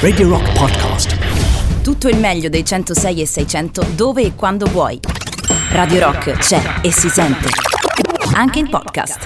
Radio Rock Podcast. Tutto il meglio dei 106 e 600 dove e quando vuoi. Radio Rock c'è e si sente. Anche in podcast.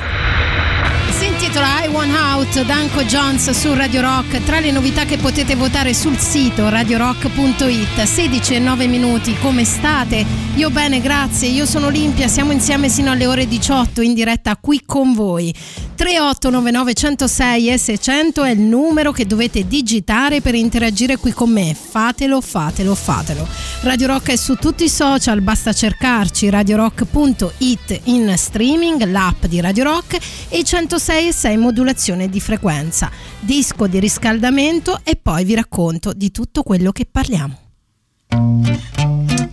Si intitola I Want Out, Danko Jones su Radio Rock. Tra le novità che potete votare sul sito radiorock.it. 16 e 9 minuti, come state? Io bene, grazie. Io sono Olimpia, siamo insieme sino alle ore 18 in diretta qui con voi. 3899 106 e 600 è il numero che dovete digitare per interagire qui con me. Fatelo, fatelo, fatelo. Radio Rock è su tutti i social, basta cercarci radiorock.it in streaming, l'app di Radio Rock e 106 e 6 modulazione di frequenza. Disco di riscaldamento e poi vi racconto di tutto quello che parliamo.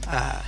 Ah.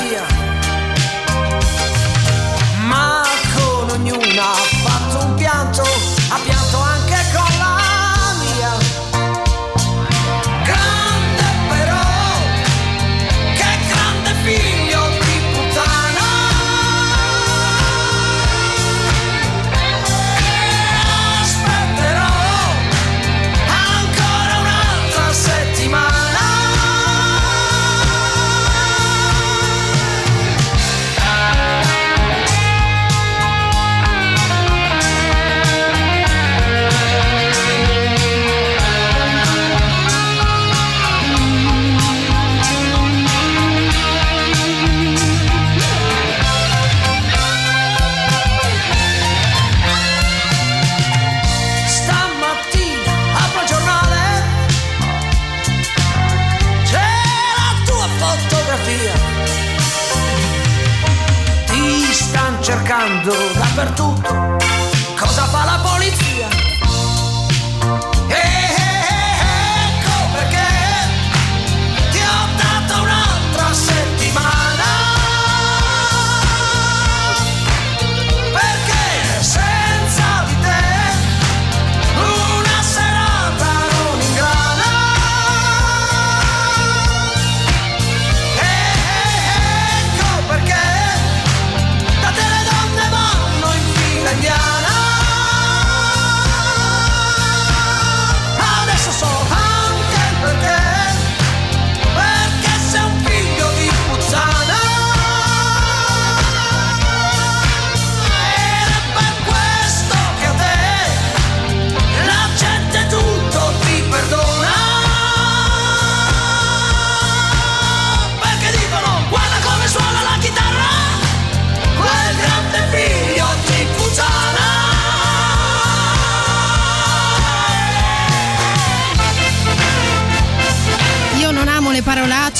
Yeah.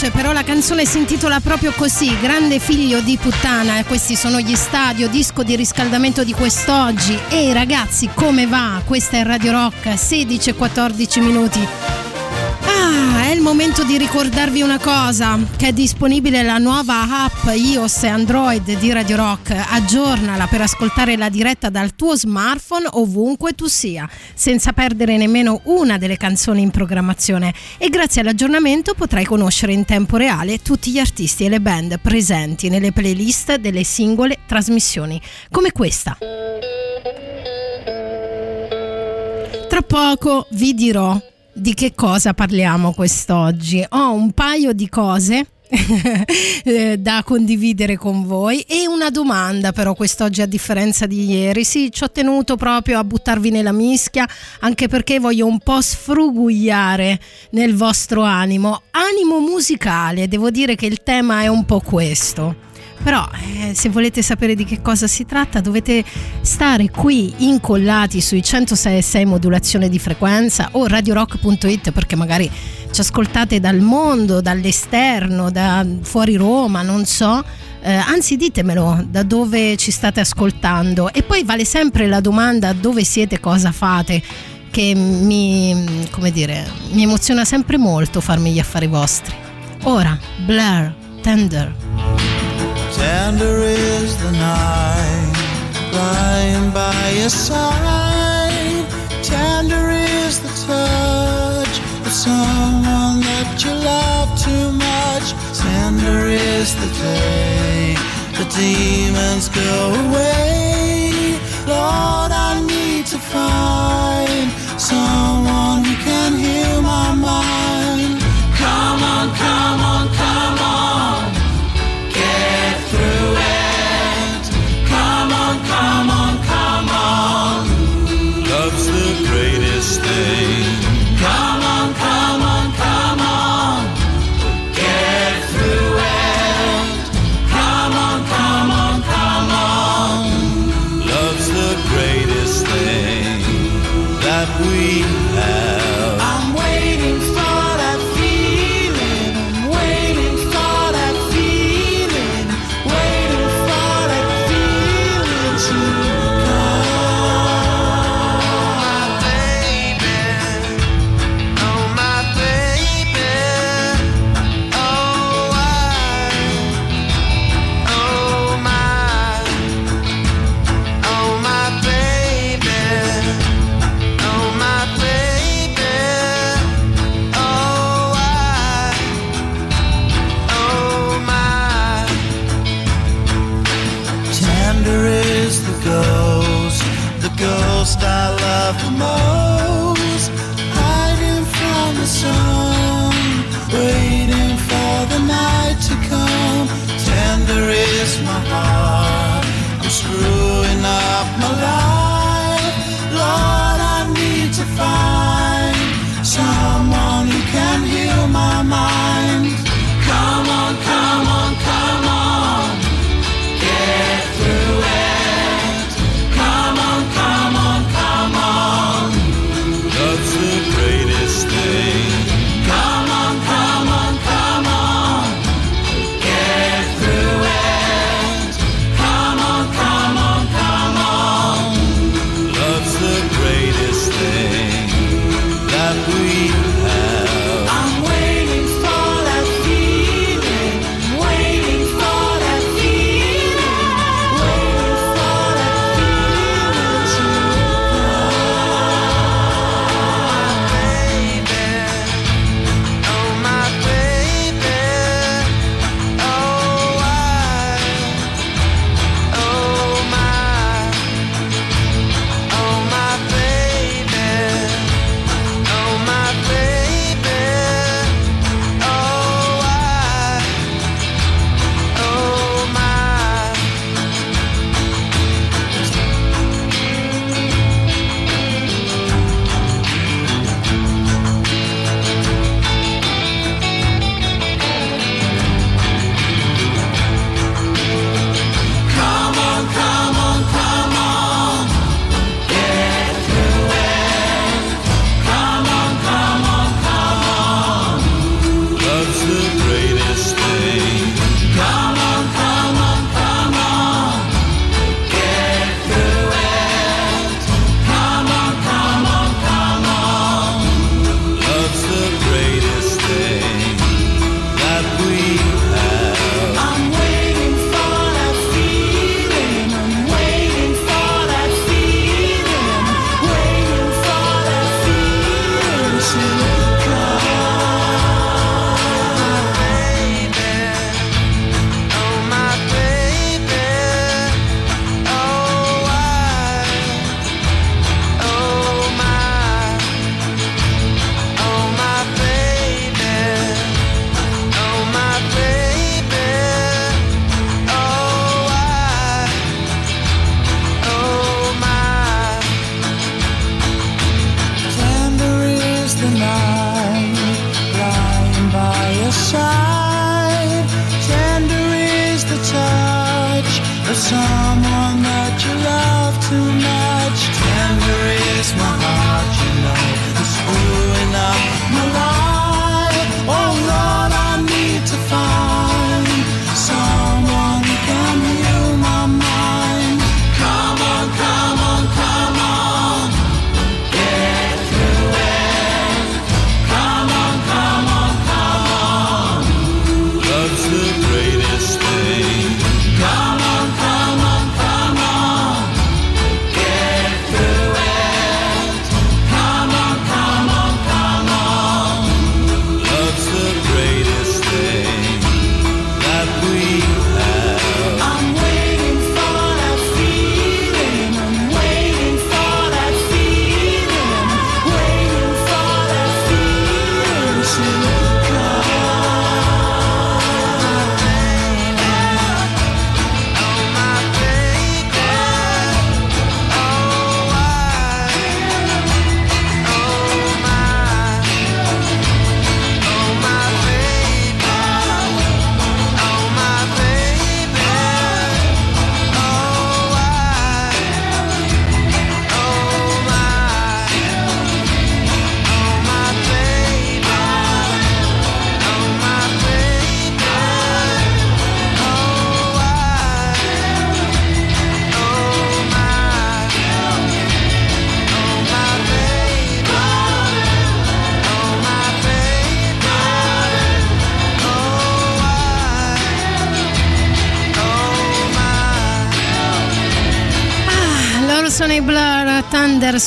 Parolacce, però la canzone si intitola proprio così, Grande figlio di puttana, questi sono gli stadio, disco di riscaldamento di quest'oggi. Ehi ragazzi, come va? Questa è Radio Rock, 16 e 14 minuti. Momento di ricordarvi una cosa, che è disponibile la nuova app iOS e Android di Radio Rock. Aggiornala per ascoltare la diretta dal tuo smartphone ovunque tu sia, senza perdere nemmeno una delle canzoni in programmazione. E grazie all'aggiornamento potrai conoscere in tempo reale tutti gli artisti e le band presenti nelle playlist delle singole trasmissioni, come questa. Tra poco vi dirò di che cosa parliamo quest'oggi. Ho un paio di cose eh, da condividere con voi e una domanda però quest'oggi a differenza di ieri. Sì ci ho tenuto proprio a buttarvi nella mischia anche perché voglio un po' sfrugugliare nel vostro animo. Animo musicale devo dire che il tema è un po' questo però eh, se volete sapere di che cosa si tratta dovete stare qui incollati sui 106.6 modulazione di frequenza o radiorock.it perché magari ci ascoltate dal mondo, dall'esterno, da fuori Roma, non so. Eh, anzi ditemelo da dove ci state ascoltando e poi vale sempre la domanda dove siete, cosa fate che mi, dire, mi emoziona sempre molto farmi gli affari vostri. Ora, Blair, Tender. Tender is the night lying by your side. Tender is the touch of someone that you love too much. Tender is the day the demons go away. Lord, I need to find someone who can heal my mind. day.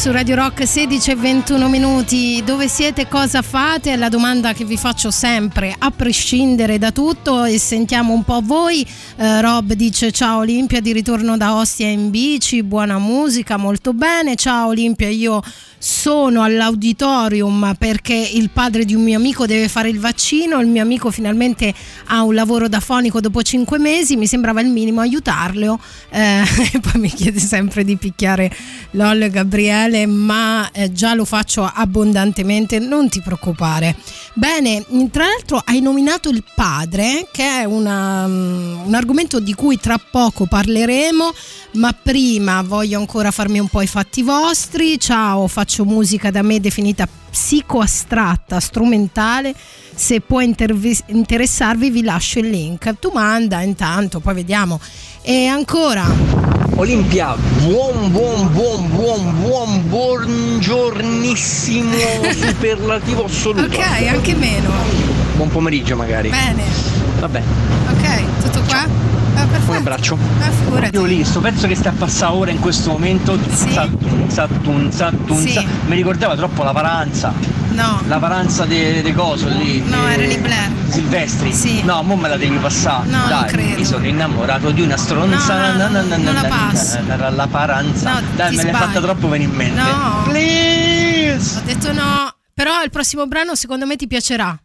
Su Radio Rock 16 e 21 minuti. Dove siete? Cosa fate? È la domanda che vi faccio sempre, a prescindere da tutto. E sentiamo un po' voi. Eh, Rob dice: Ciao Olimpia, di ritorno da Ostia in bici, buona musica, molto bene. Ciao Olimpia, io sono all'auditorium perché il padre di un mio amico deve fare il vaccino, il mio amico finalmente ha un lavoro da fonico dopo cinque mesi, mi sembrava il minimo aiutarlo. Eh, e poi mi chiede sempre di picchiare Lollo e Gabriele, ma eh, già lo faccio abbondantemente, non ti preoccupare. Bene, tra l'altro hai nominato il padre, che è una, um, un argomento di cui tra poco parleremo, ma prima voglio ancora farmi un po' i fatti vostri. Ciao, faccio musica da me definita psicoastratta, strumentale. Se può intervi- interessarvi vi lascio il link. Tu manda intanto, poi vediamo. E ancora. Olimpia, buon buon buon buon buon buongiornissimo superlativo assoluto. Ok, anche meno. Buon pomeriggio magari. Bene. Vabbè. Ok, tutto qua? Ah, perfetto. Abbraccio. Ah, figurati. Io lì, sto pezzo che sta a passare ora in questo momento, Sì. zattun, zattun, zattun, Sì. mi ricordava troppo la paranza, No. la paranza de, de coso lì. No, de- erano i Blair. Silvestri? Sì. No, mo me la devi passare. No, non Dai, credo. io sono innamorato di una stronza. No, no, no, non la passo. La, la paranza. No, Dai, me l'hai fatta troppo venire in mente. No. Please! Ho detto no. Però il prossimo brano secondo me ti piacerà.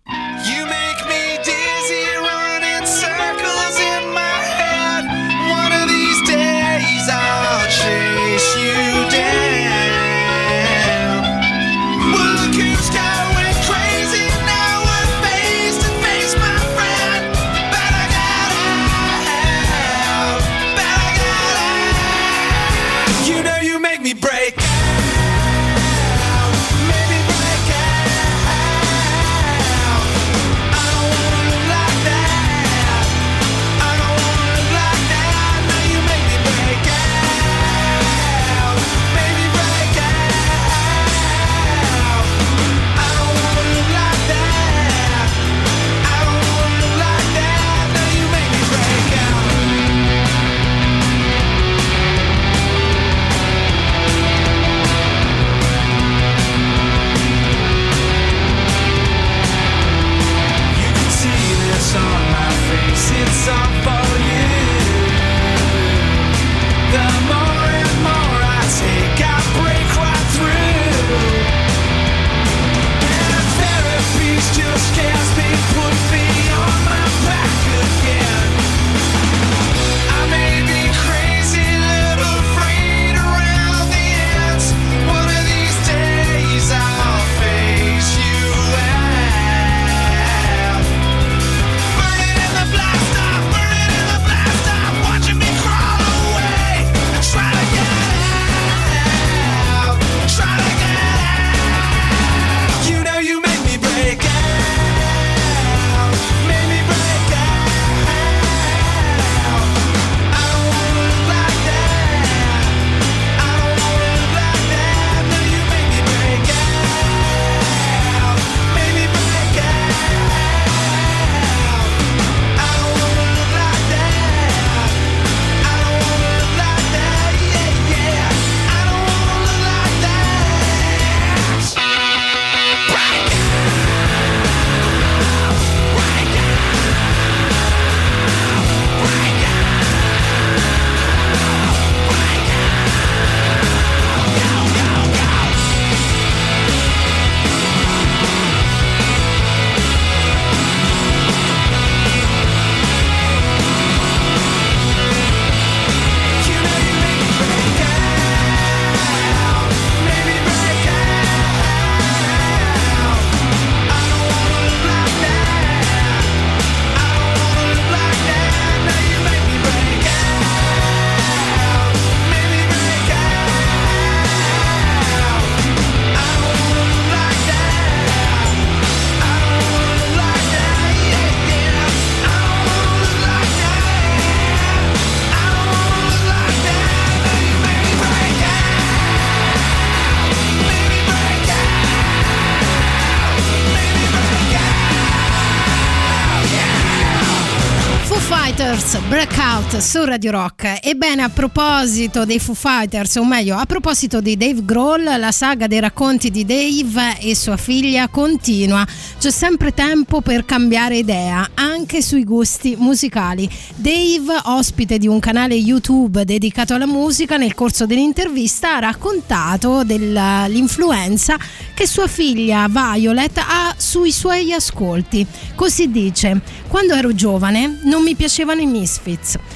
Fighters Breakout su Radio Rock. Ebbene, a proposito dei Foo Fighters, o meglio, a proposito di Dave Grohl, la saga dei racconti di Dave e sua figlia continua. C'è sempre tempo per cambiare idea, anche sui gusti musicali. Dave, ospite di un canale YouTube dedicato alla musica, nel corso dell'intervista ha raccontato dell'influenza che sua figlia Violet ha sui suoi ascolti. Così dice: Quando ero giovane non mi piacevano i Misfits,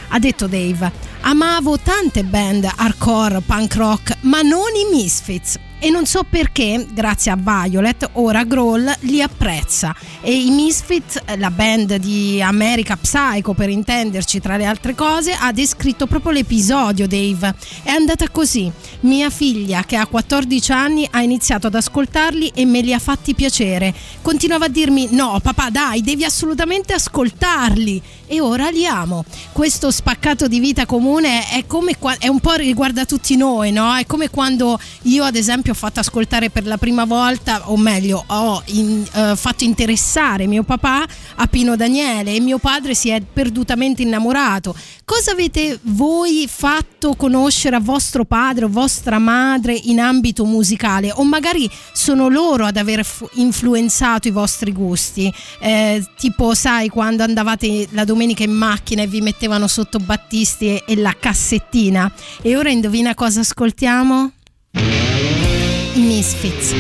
ha detto Dave. Amavo tante band hardcore, punk rock, ma non i Misfits. E non so perché, grazie a Violet, ora Grohl li apprezza. E i Misfits, la band di America Psycho per intenderci tra le altre cose, ha descritto proprio l'episodio Dave. È andata così. Mia figlia, che ha 14 anni, ha iniziato ad ascoltarli e me li ha fatti piacere. Continuava a dirmi: No, papà, dai, devi assolutamente ascoltarli. E ora li amo. Questo spaccato di vita comune è come è un po' riguarda tutti noi, no? È come quando io, ad esempio, ho fatto ascoltare per la prima volta, o meglio, ho in- eh, fatto interessare mio papà a Pino Daniele e mio padre si è perdutamente innamorato. Cosa avete voi fatto conoscere a vostro padre o vostra madre in ambito musicale? O magari sono loro ad aver fu- influenzato i vostri gusti? Eh, tipo, sai, quando andavate la domenica in macchina e vi mettevano sotto Battisti e, e la cassettina. E ora indovina cosa ascoltiamo? Misfits.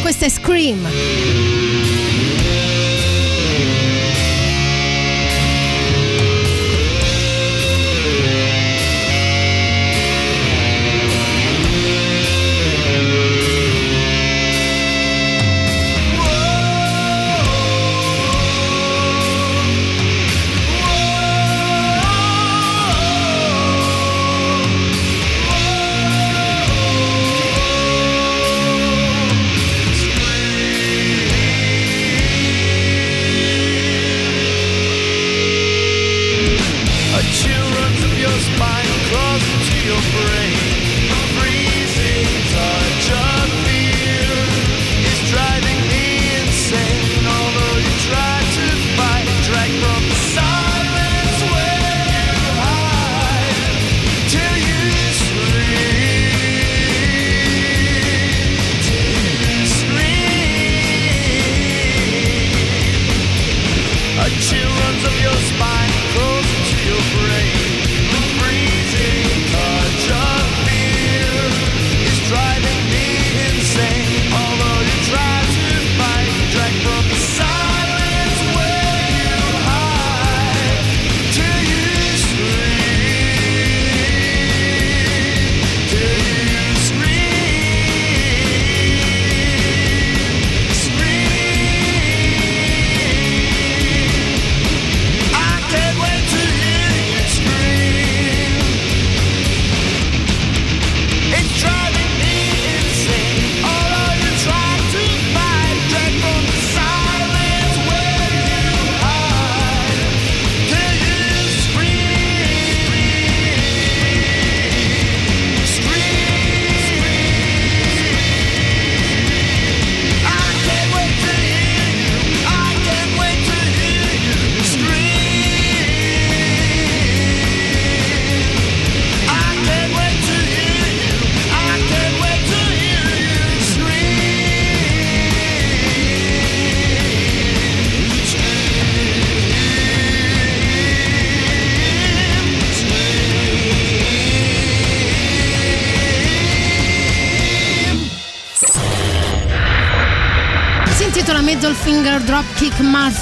Questa è Scream.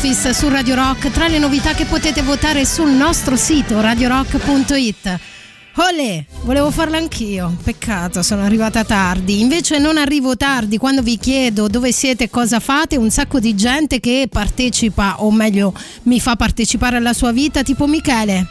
Murphys su Radio Rock, tra le novità che potete votare sul nostro sito radiorock.it. Olè, volevo farlo anch'io, peccato, sono arrivata tardi. Invece non arrivo tardi quando vi chiedo dove siete e cosa fate, un sacco di gente che partecipa, o meglio mi fa partecipare alla sua vita, tipo Michele.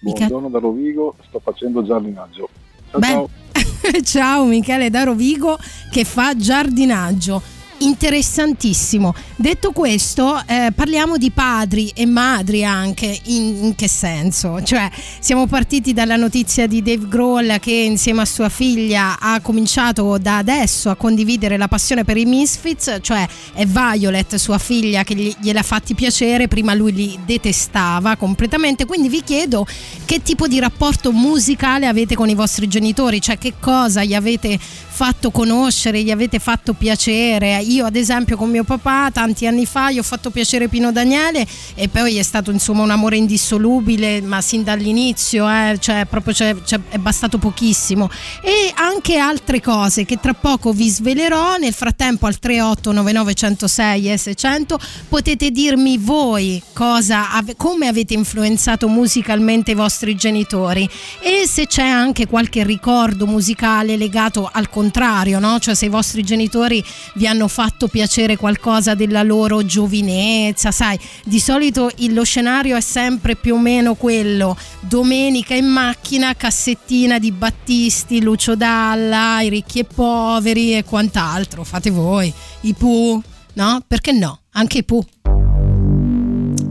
Buongiorno da Rovigo, sto facendo giardinaggio. Ciao, ciao. ciao Michele da Rovigo che fa giardinaggio. Interessantissimo. Detto questo, eh, parliamo di padri e madri anche. In, in che senso? Cioè, siamo partiti dalla notizia di Dave Grohl che insieme a sua figlia ha cominciato da adesso a condividere la passione per i Misfits, cioè è Violet, sua figlia, che gli- gliel'ha fatti piacere. Prima lui li detestava completamente. Quindi vi chiedo che tipo di rapporto musicale avete con i vostri genitori, cioè che cosa gli avete fatto conoscere, gli avete fatto piacere. Io ad esempio con mio papà tanti anni fa gli ho fatto piacere Pino Daniele e poi è stato insomma un amore indissolubile, ma sin dall'inizio, eh, cioè proprio c'è- c'è- è bastato pochissimo. E anche altre cose che tra poco vi svelerò. Nel frattempo al 38 99 106 e 600 potete dirmi voi cosa come avete influenzato musicalmente i vostri genitori e se c'è anche qualche ricordo musicale legato al contrario, no? Cioè se i vostri genitori vi hanno fatto piacere qualcosa della loro giovinezza, sai, di solito lo scenario è sempre più o meno quello, domenica in macchina, cassettina di Battisti, Lucio Dalla, i ricchi e poveri e quant'altro, fate voi, i Pooh, no? Perché no? Anche i Pooh.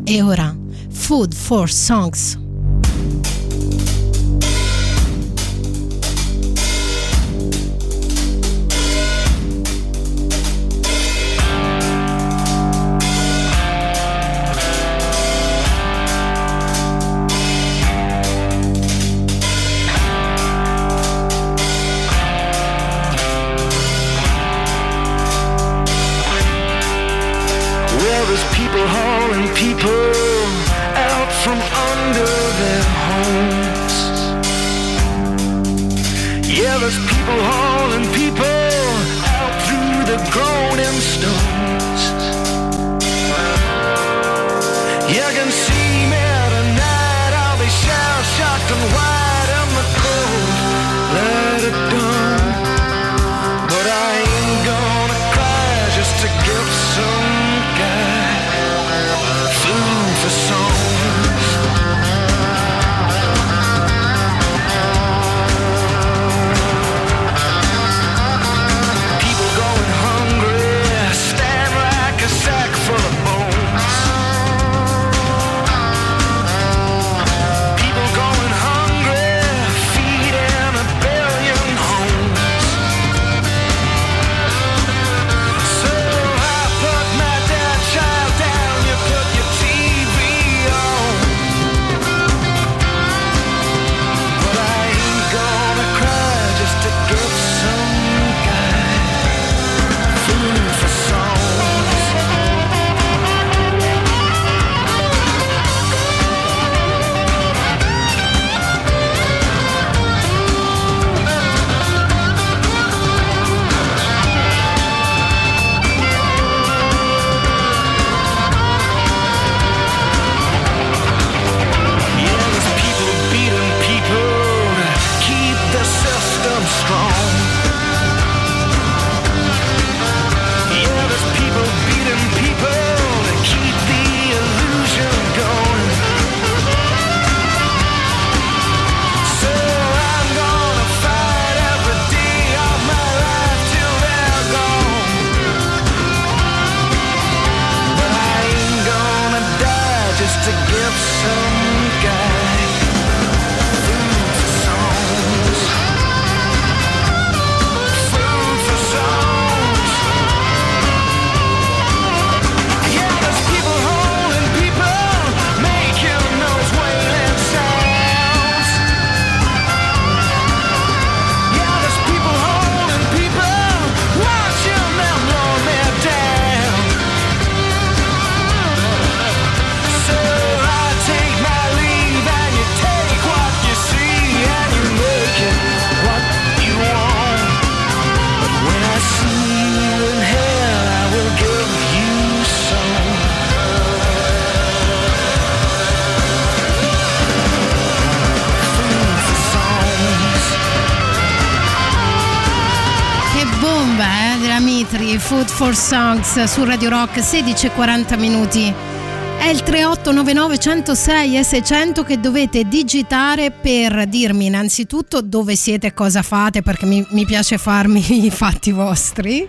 E ora, Food for Songs. People out from under their homes. Yeah, there's people hauling people out through the groaning. For Songs su Radio Rock, 16 e 40 minuti. È il 3899 106 e 600 che dovete digitare per dirmi innanzitutto dove siete e cosa fate perché mi, mi piace farmi i fatti vostri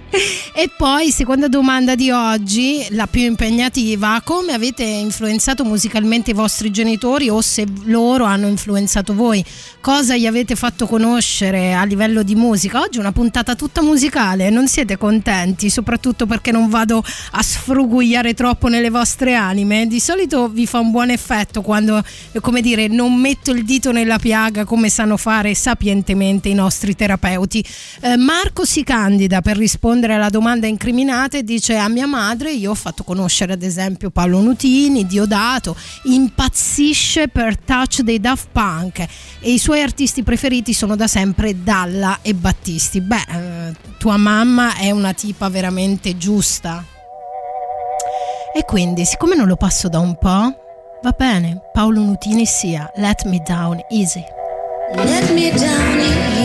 e poi seconda domanda di oggi, la più impegnativa, come avete influenzato musicalmente i vostri genitori o se loro hanno influenzato voi, cosa gli avete fatto conoscere a livello di musica? Oggi è una puntata tutta musicale, non siete contenti soprattutto perché non vado a sfrugugliare troppo nelle vostre anime? Di solito vi fa un buon effetto quando, eh, come dire, non metto il dito nella piaga come sanno fare sapientemente i nostri terapeuti. Eh, Marco si candida per rispondere alla domanda incriminata e dice a mia madre io ho fatto conoscere ad esempio Paolo Nutini, Diodato, impazzisce per Touch dei Daft Punk e i suoi artisti preferiti sono da sempre Dalla e Battisti. Beh, eh, tua mamma è una tipa veramente giusta. E quindi, siccome non lo passo da un po', va bene, Paolo Nutini sia Let Me Down Easy. Let me down easy.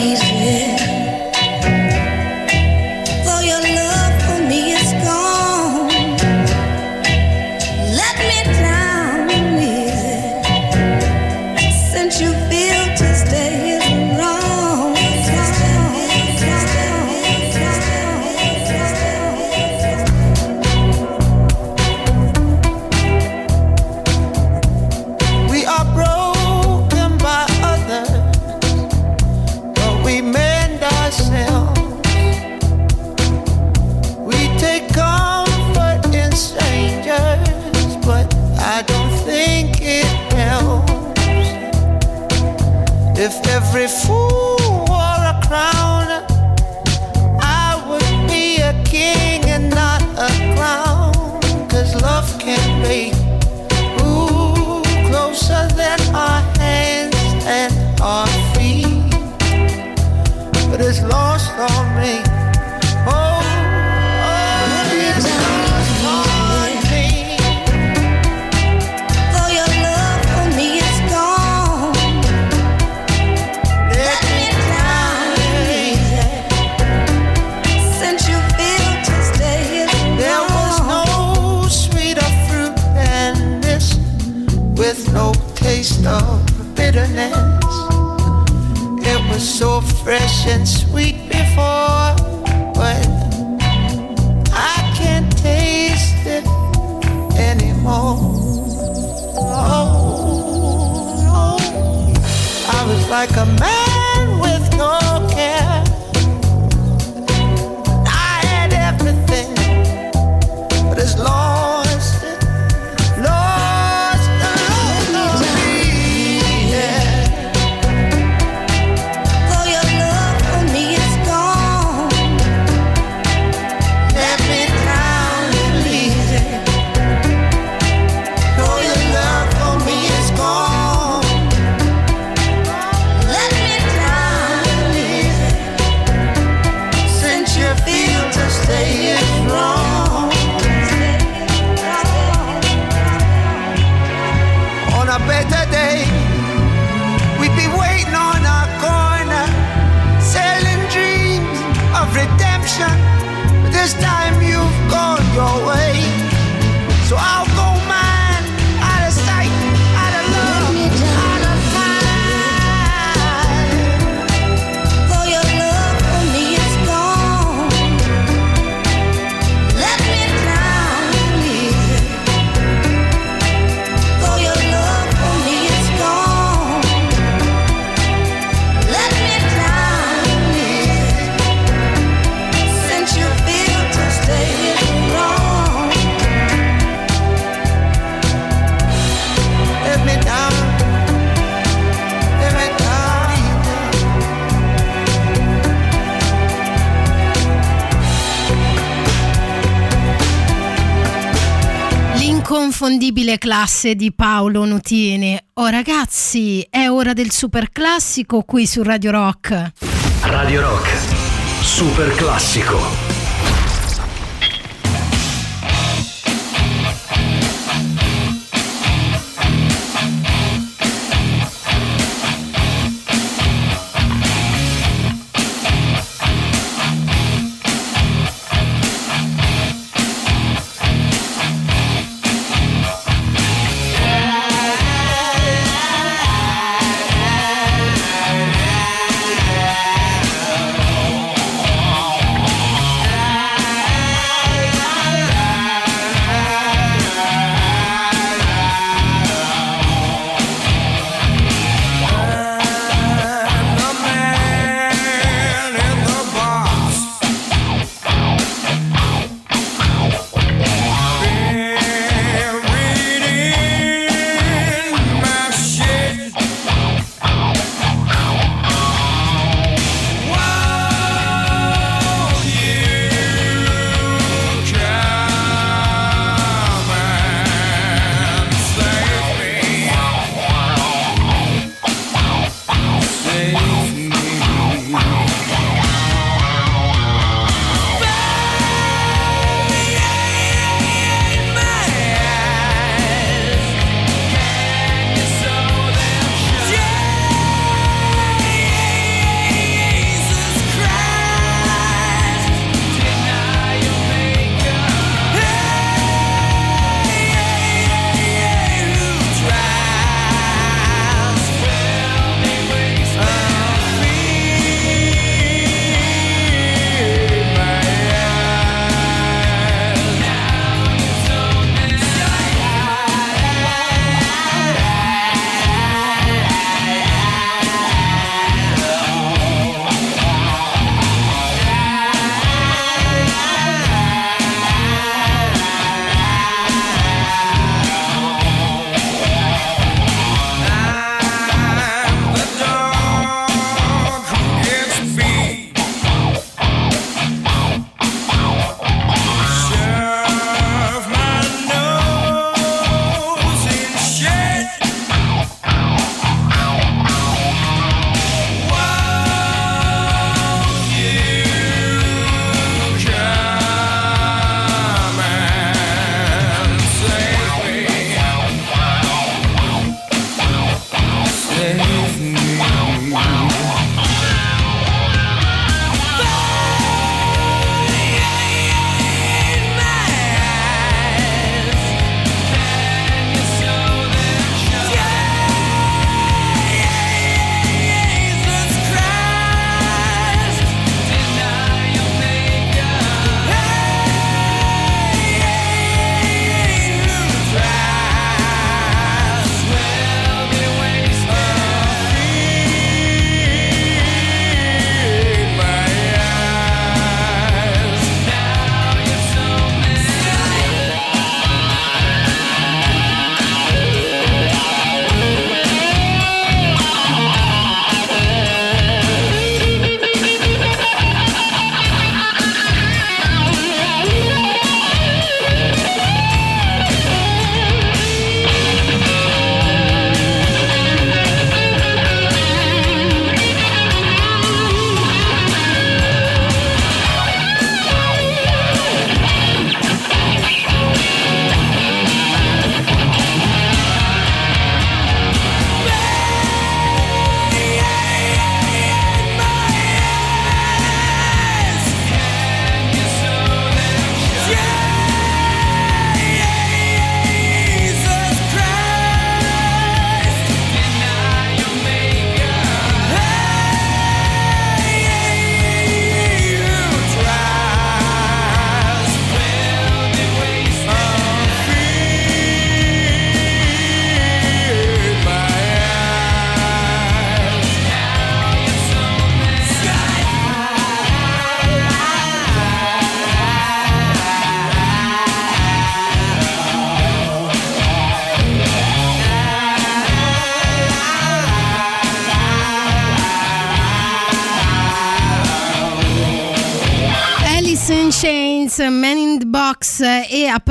If every fool wore a crown, I would be a king and not a clown. Cause love can make Ooh, closer than our hands and our feet. But it's lost on me. Of bitterness. It was so fresh and sweet before, but I can't taste it anymore. Oh, no. I was like a man L'inconfondibile classe di Paolo Nutini. Oh ragazzi, è ora del super classico qui su Radio Rock. Radio Rock. Super classico.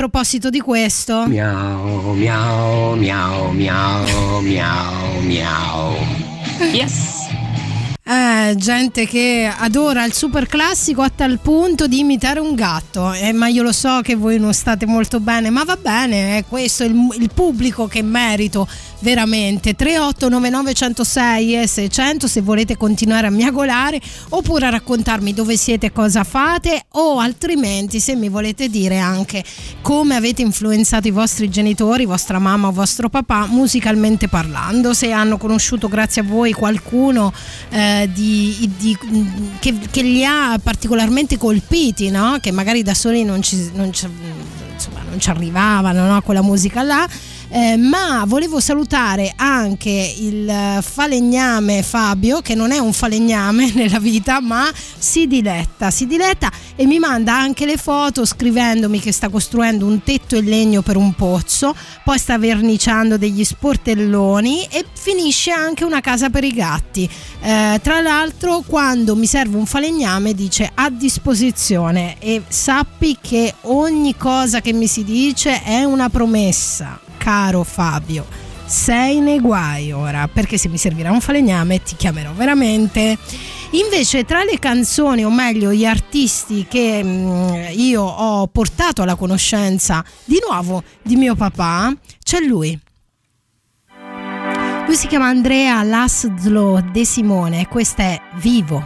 Proposito di questo... Miau, miau, miau, miau, miau, miau. Yes. Eh, gente che adora il super classico a tal punto di imitare un gatto, eh, ma io lo so che voi non state molto bene, ma va bene, è questo il, il pubblico che merito veramente. 3899 106 e 600 se volete continuare a miagolare oppure a raccontarmi dove siete, cosa fate o altrimenti se mi volete dire anche come avete influenzato i vostri genitori, vostra mamma o vostro papà musicalmente parlando, se hanno conosciuto grazie a voi qualcuno eh, di- di- che, che li ha particolarmente colpiti, no? che magari da soli non ci, non ci- insomma, non ci arrivavano no? a quella musica là. Eh, ma volevo salutare anche il falegname Fabio, che non è un falegname nella vita, ma si diletta, si diletta e mi manda anche le foto scrivendomi che sta costruendo un tetto in legno per un pozzo, poi sta verniciando degli sportelloni e finisce anche una casa per i gatti. Eh, tra l'altro, quando mi serve un falegname, dice a disposizione e sappi che ogni cosa che mi si dice è una promessa, caro Fabio. Sei nei guai ora, perché se mi servirà un falegname ti chiamerò veramente. Invece tra le canzoni, o meglio gli artisti che mm, io ho portato alla conoscenza di nuovo di mio papà, c'è lui. Lui si chiama Andrea Laszlo De Simone questa è. Vivo,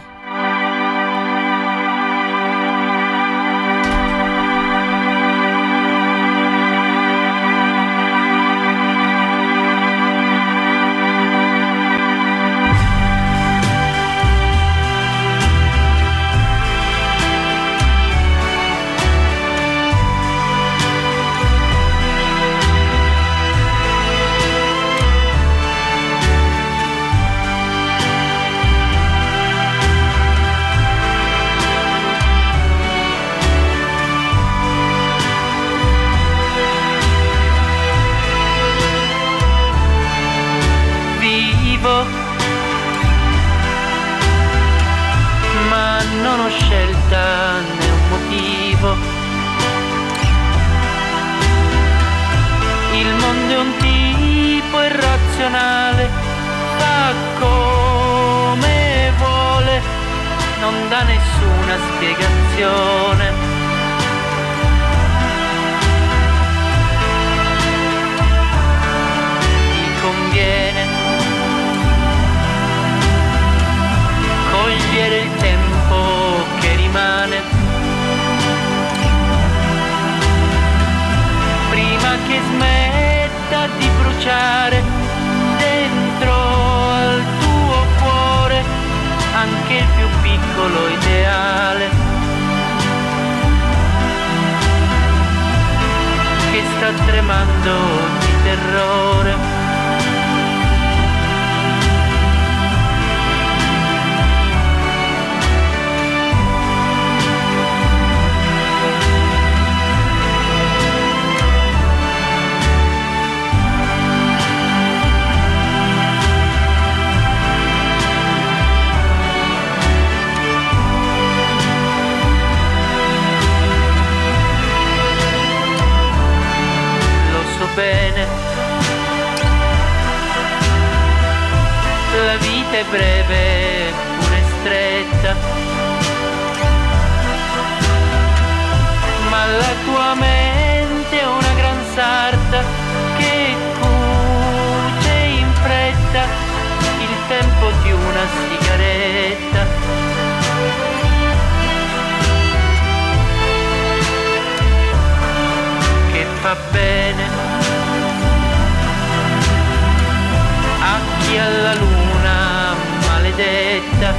maledetta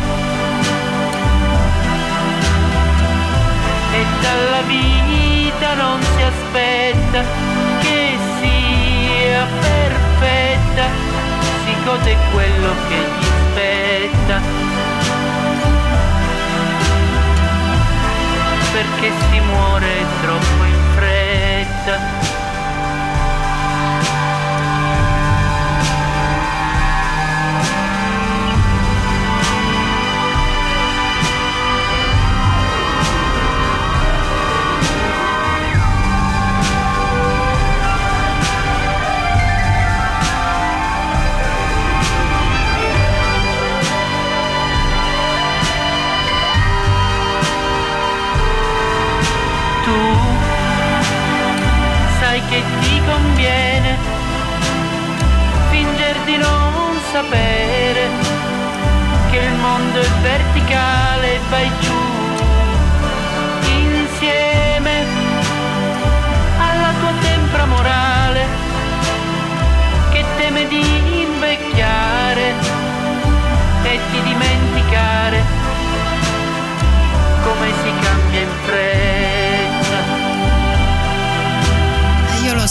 e dalla vita non si aspetta che sia perfetta si gode quello che gli spetta perché si muore troppo in fretta. Sapere che il mondo è verticale e vai giù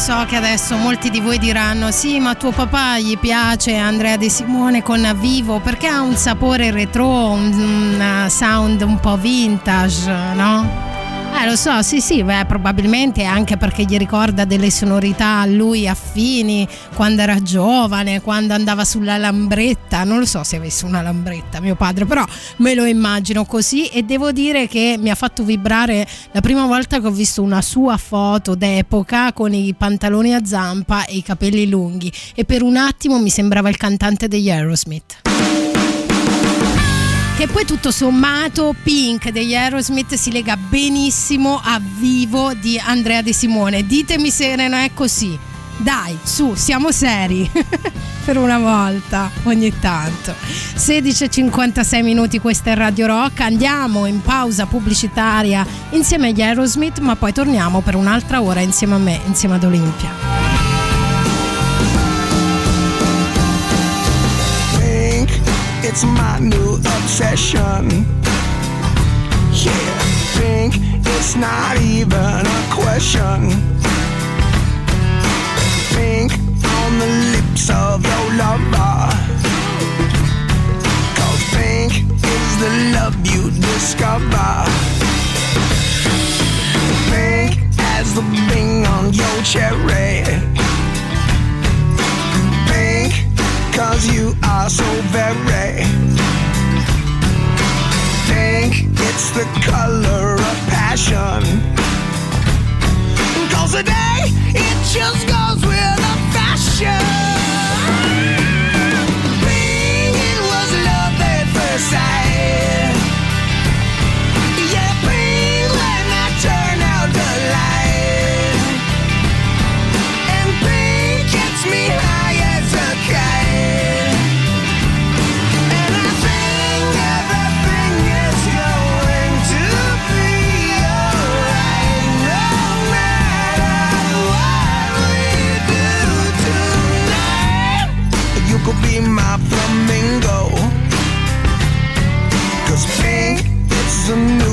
so che adesso molti di voi diranno sì ma tuo papà gli piace Andrea De Simone con Vivo perché ha un sapore retro, un, un sound un po' vintage, no? Eh lo so, sì sì, beh, probabilmente anche perché gli ricorda delle sonorità a lui affini quando era giovane, quando andava sulla lambretta, non lo so se avesse una lambretta mio padre, però me lo immagino così. E devo dire che mi ha fatto vibrare la prima volta che ho visto una sua foto d'epoca con i pantaloni a zampa e i capelli lunghi. E per un attimo mi sembrava il cantante degli Aerosmith. Che poi tutto sommato Pink degli Aerosmith si lega benissimo a Vivo di Andrea De Simone. Ditemi se non è così. Dai, su, siamo seri. per una volta, ogni tanto. 16.56 minuti, questa è Radio Rock. Andiamo in pausa pubblicitaria insieme agli Aerosmith, ma poi torniamo per un'altra ora insieme a me, insieme ad Olimpia. It's my new obsession. Yeah, pink, it's not even a question. Pink on the lips of your lover. Cause pink is the love you discover. Pink as the bing on your cherry. Are so very pink. It's the color of passion. Cause today, it just goes with the fashion. Pink, it was love at first sight. Is a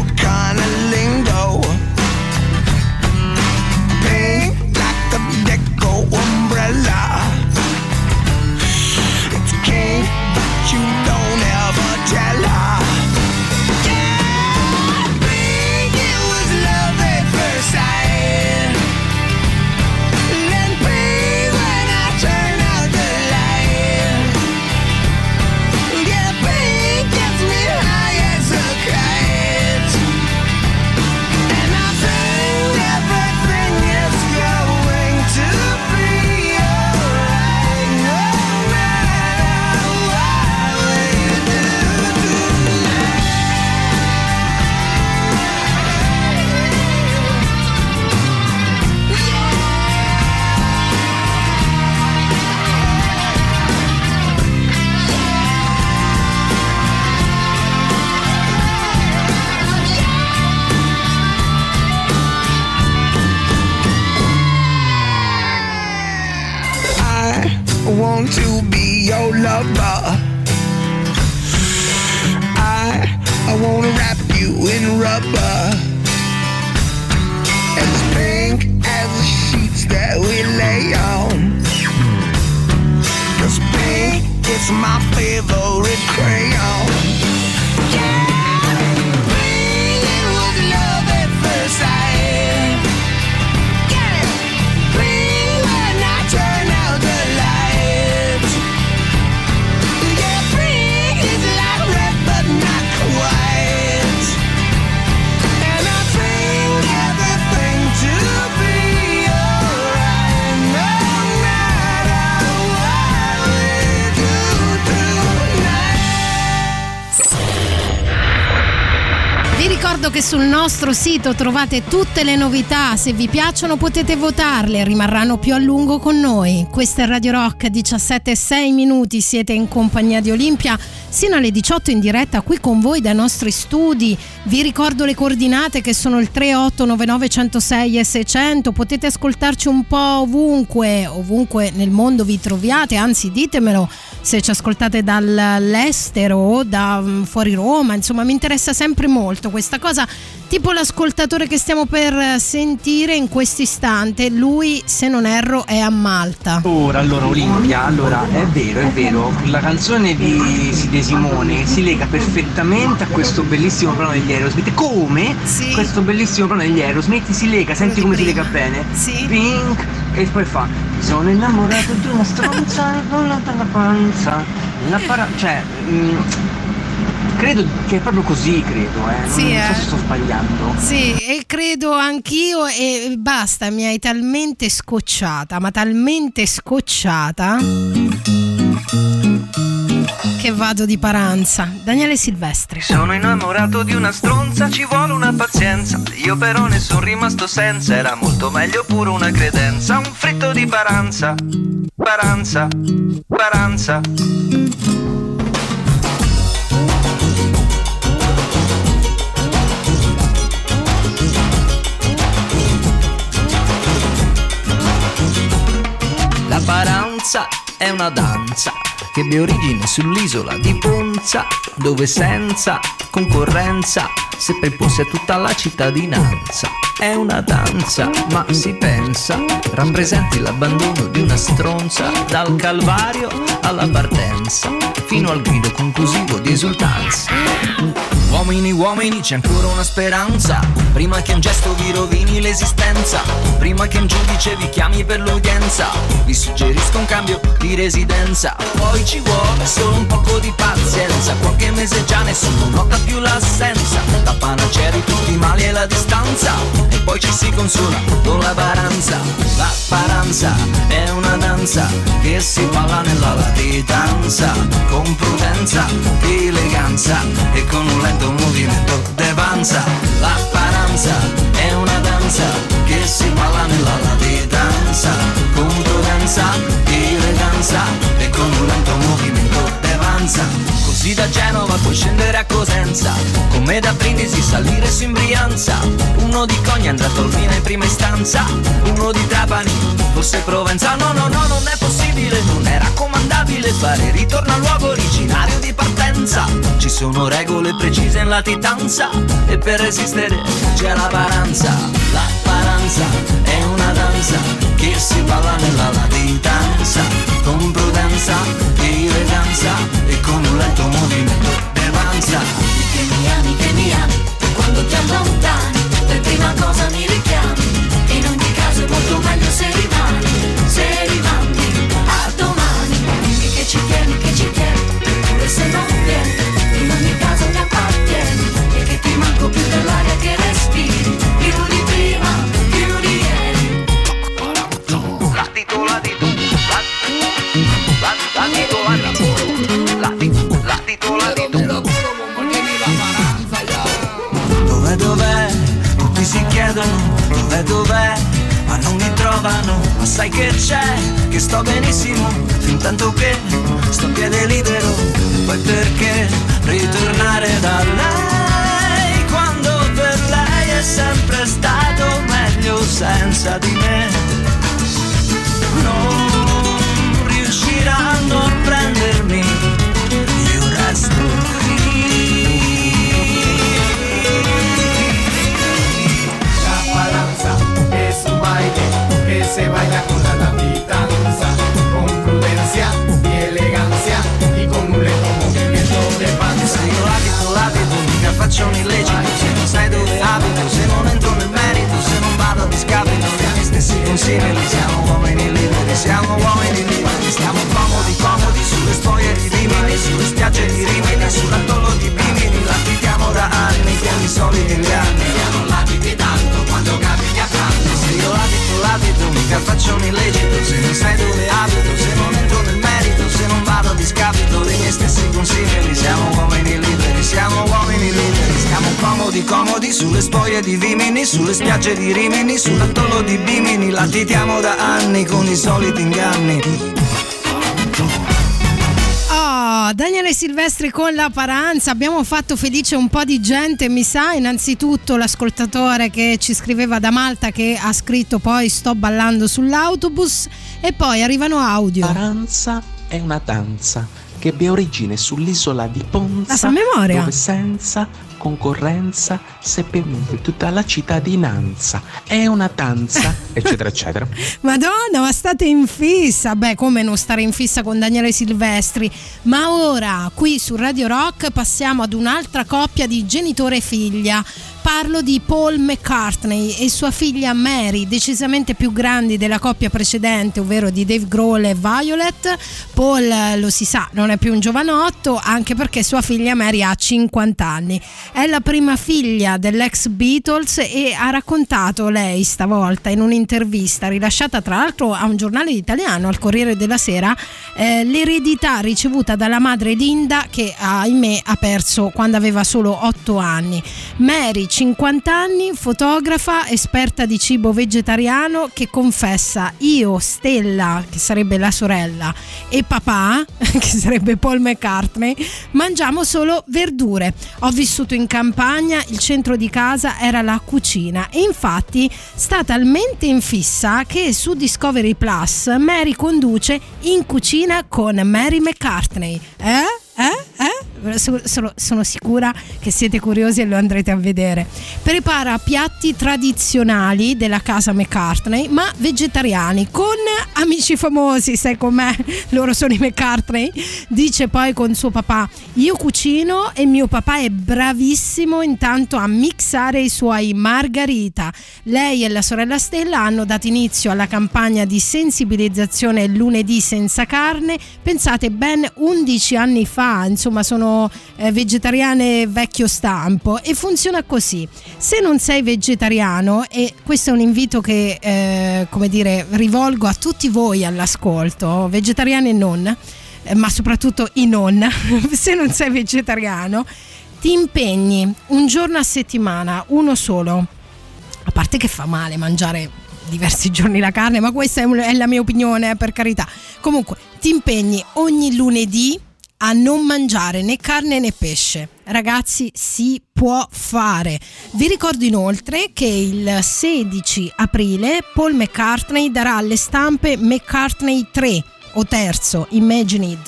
nostro sito trovate tutte le novità, se vi piacciono potete votarle, rimarranno più a lungo con noi. Questa è Radio Rock, 17 e 6 minuti, siete in compagnia di Olimpia, sino alle 18 in diretta qui con voi dai nostri studi. Vi ricordo le coordinate che sono il 3899 106 e 600, potete ascoltarci un po' ovunque, ovunque nel mondo vi troviate, anzi ditemelo se ci ascoltate dall'estero o da mm, fuori Roma, insomma mi interessa sempre molto questa cosa, tipo l'ascoltatore che stiamo per sentire in questo istante, lui se non erro è a Malta. Ora, allora Olimpia, allora è vero, è vero, la canzone di, De Simone si lega perfettamente a questo bellissimo brano degli Aerosmith. Come Sì. questo bellissimo brano degli Aerosmith si lega, senti come si prima. lega bene? Sì. Pink e poi fa Sono innamorato di una stronza con la panza. La para- cioè, mm, credo che è proprio così, credo, eh. Non, Sì, non eh. so se sto sbagliando. Sì, e credo anch'io e basta, mi hai talmente scocciata, ma talmente scocciata che vado di paranza. Daniele Silvestri. Sono innamorato di una stronza, ci vuole una pazienza. Io però ne sono rimasto senza, era molto meglio pure una credenza. Un fritto di paranza, paranza, paranza. Paranza è una danza che abbia origine sull'isola di Ponza, dove senza concorrenza seppe imporsi a tutta la cittadinanza. È una danza, ma si pensa, rappresenti l'abbandono di una stronza dal calvario alla partenza, fino al grido conclusivo di esultanza. Uomini, uomini, c'è ancora una speranza. Prima che un gesto vi rovini l'esistenza. Prima che un giudice vi chiami per l'udienza. Vi suggerisco un cambio di residenza. Poi ci vuole solo un poco di pazienza. Qualche mese già nessuno nota più l'assenza. La panacea di tutti i mali è la distanza. E poi ci si consola con la paranza. La paranza è una danza che si balla nella latitanza. Con prudenza, eleganza e con un lento movimento d'avanza. La paranza è una danza che si balla nella latitanza. Con prudenza, eleganza e con un lento movimento d'avanza. Così da Genova puoi scendere a Cosenza, come da Brindisi salire su in Brianza. Uno di Cogna andrà a Tolmina in prima istanza, uno di Trapani, forse Provenza. No, no, no, non è possibile, non è raccomandabile fare ritorno al luogo originario di partenza. Ci sono regole precise in latitanza e per resistere c'è la paranza. La paranza è Silvestri con la Paranza, abbiamo fatto felice un po' di gente, mi sa, innanzitutto l'ascoltatore che ci scriveva da Malta che ha scritto poi sto ballando sull'autobus e poi arrivano audio. Paranza è una danza che abbia origine sull'isola di Ponza dove senza concorrenza seppe unire tutta la cittadinanza. È una danza, eccetera, eccetera. Madonna, ma state in fissa? Beh, come non stare in fissa con Daniele Silvestri? Ma ora, qui su Radio Rock, passiamo ad un'altra coppia di genitore e figlia. Parlo di Paul McCartney e sua figlia Mary, decisamente più grandi della coppia precedente, ovvero di Dave Grohl e Violet. Paul, eh, lo si sa, non è più un giovanotto, anche perché sua figlia Mary ha 50 anni. È la prima figlia dell'ex Beatles e ha raccontato lei stavolta in un'intervista rilasciata tra l'altro a un giornale italiano, al Corriere della Sera, eh, l'eredità ricevuta dalla madre Linda che ahimè ha perso quando aveva solo 8 anni. Mary, 50 anni, fotografa, esperta di cibo vegetariano che confessa io, Stella, che sarebbe la sorella, e papà, che sarebbe Paul McCartney, mangiamo solo verdure. Ho vissuto in campagna, il centro di casa era la cucina e infatti sta talmente in fissa che su Discovery Plus Mary conduce In cucina con Mary McCartney. Eh? Eh? Eh? So- Sono, sono sicura che siete curiosi e lo andrete a vedere. Prepara piatti tradizionali della casa McCartney, ma vegetariani, con amici famosi, sai com'è? Loro sono i McCartney. Dice poi con suo papà: Io cucino e mio papà è bravissimo intanto a mixare i suoi margarita. Lei e la sorella Stella hanno dato inizio alla campagna di sensibilizzazione lunedì senza carne. Pensate, ben 11 anni fa, insomma, sono eh, vegetariane vecchio stampo e funziona così. Se non sei vegetariano, e questo è un invito che, eh, come dire, rivolgo a tutti voi all'ascolto, vegetariani e non, eh, ma soprattutto i non, se non sei vegetariano, ti impegni un giorno a settimana, uno solo. A parte che fa male mangiare diversi giorni la carne, ma questa è, la mia opinione, eh, per carità. Comunque, ti impegni ogni lunedì a non mangiare né carne né pesce. Ragazzi, si può fare. Vi ricordo inoltre che il 16 aprile Paul McCartney darà alle stampe McCartney 3 o terzo, Imagine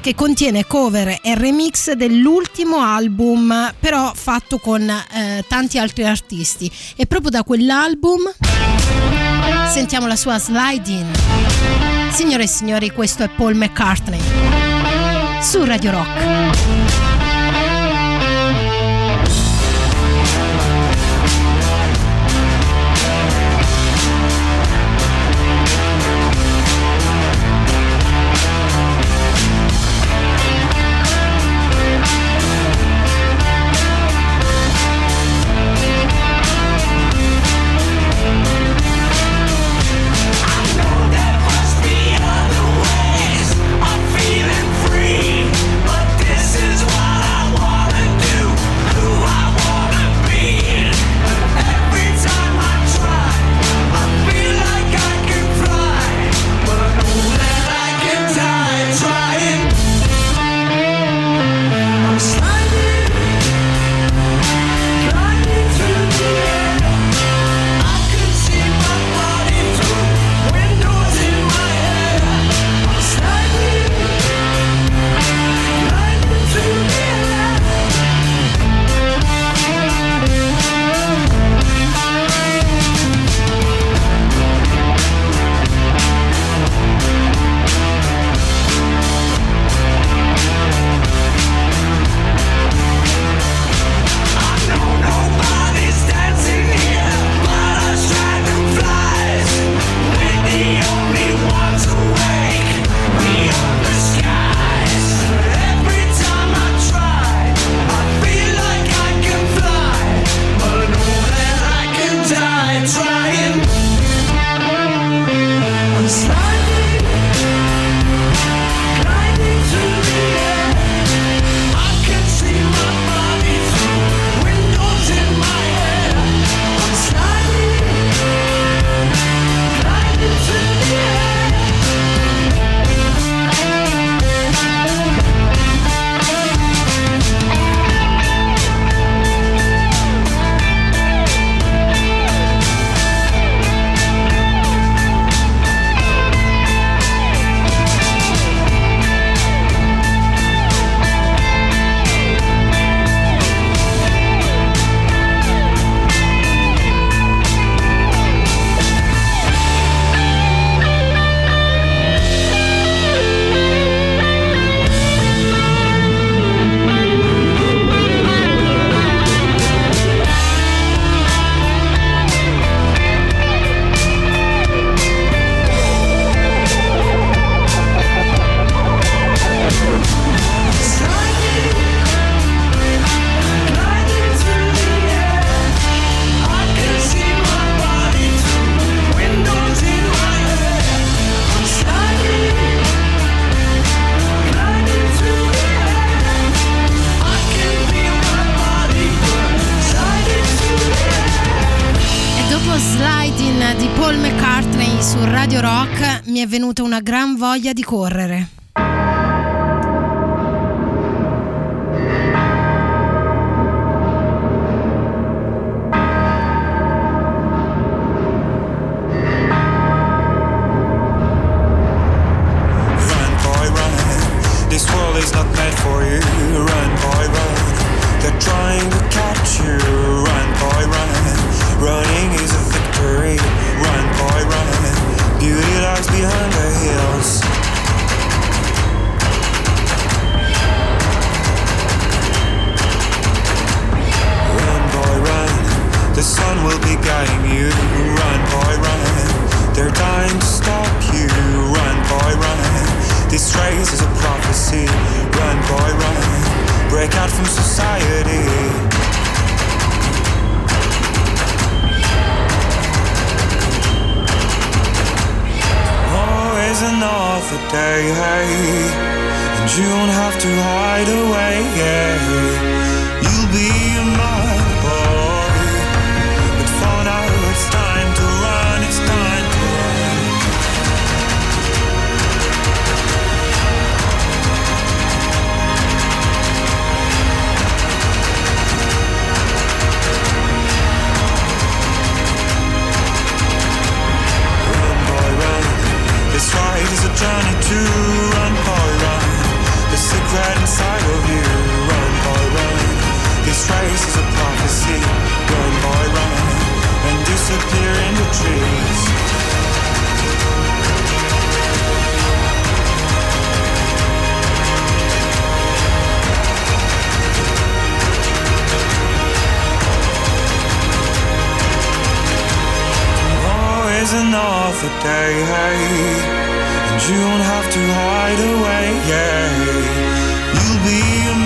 che contiene cover e remix dell'ultimo album, però fatto con eh, tanti altri artisti. E proprio da quell'album sentiamo la sua slide in. Signore e signori, questo è Paul McCartney su Radio Rock. Venuta una gran voglia di correre. Break out from society. Always another day. And you don't have to hide away, yeah. You'll be a man, journey to run, run. The secret inside of you. Run, run. This race is a prophecy. Run, run. And disappear in the trees. Another day, you don't have to hide away, yeah. You'll be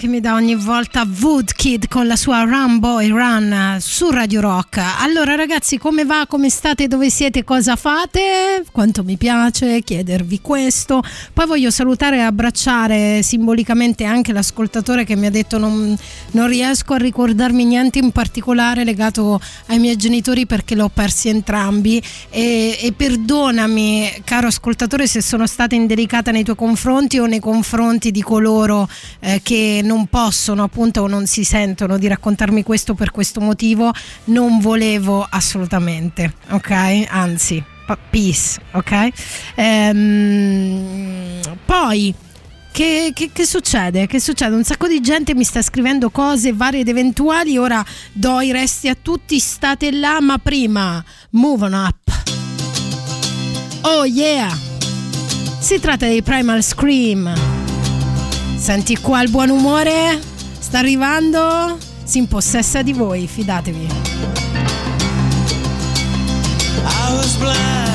che mi dà ogni volta Woodkid con la sua Run Boy Run su Radio Rock. Allora ragazzi, come va? Come state? Dove siete? Cosa fate? Quanto mi piace chiedervi questo. Poi voglio salutare e abbracciare simbolicamente anche l'ascoltatore che mi ha detto non, non riesco a ricordarmi niente in particolare legato ai miei genitori perché l'ho persi entrambi e, e perdonami caro ascoltatore se sono stata indelicata nei tuoi confronti o nei confronti di coloro eh, che non possono appunto o non si sentono di raccontarmi questo per questo motivo non volevo assolutamente ok anzi peace ok Ehm, poi che, che- che succede? Che succede? Un sacco di gente mi sta scrivendo cose varie ed eventuali. Ora do i resti a tutti. State là, ma prima move on up. Oh yeah! Si tratta dei Primal Scream. Senti qua il buon umore? Sta arrivando? Si impossessa di voi, fidatevi. I was blind,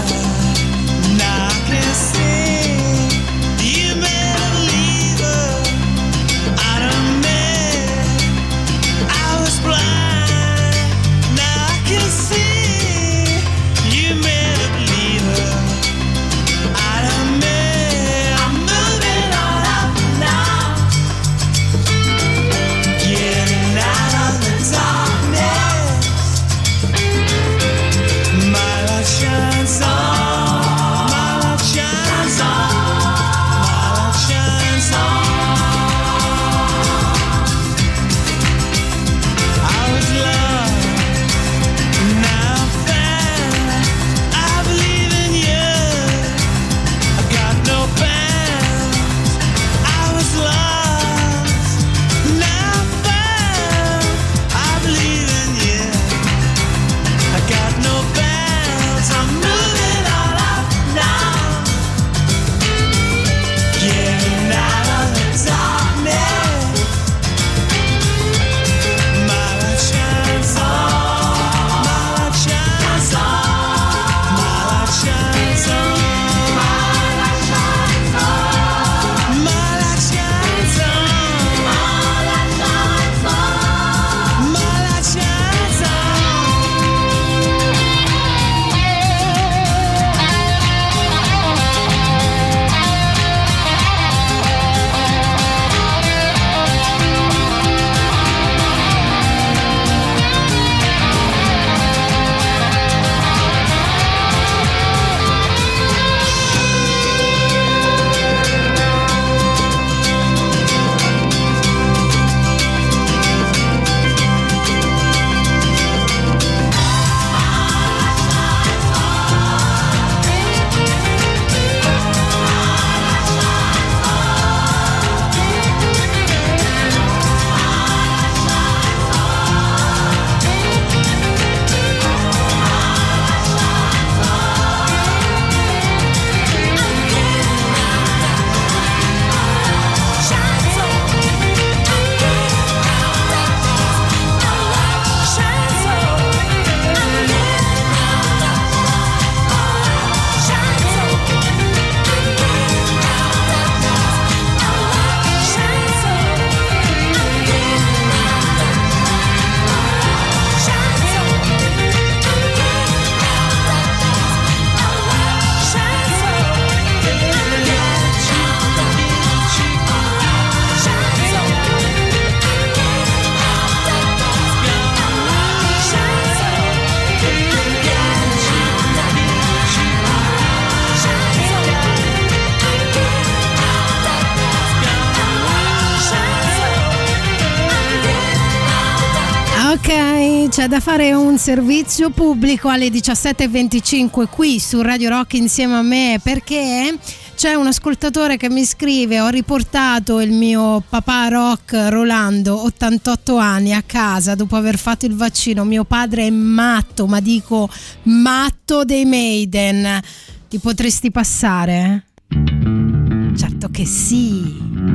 da fare un servizio pubblico alle 17.25 qui su Radio Rock insieme a me perché c'è un ascoltatore che mi scrive ho riportato il mio papà rock Rolando 88 anni a casa dopo aver fatto il vaccino. Mio padre è matto ma dico matto dei Maiden. Ti potresti passare? certo che sì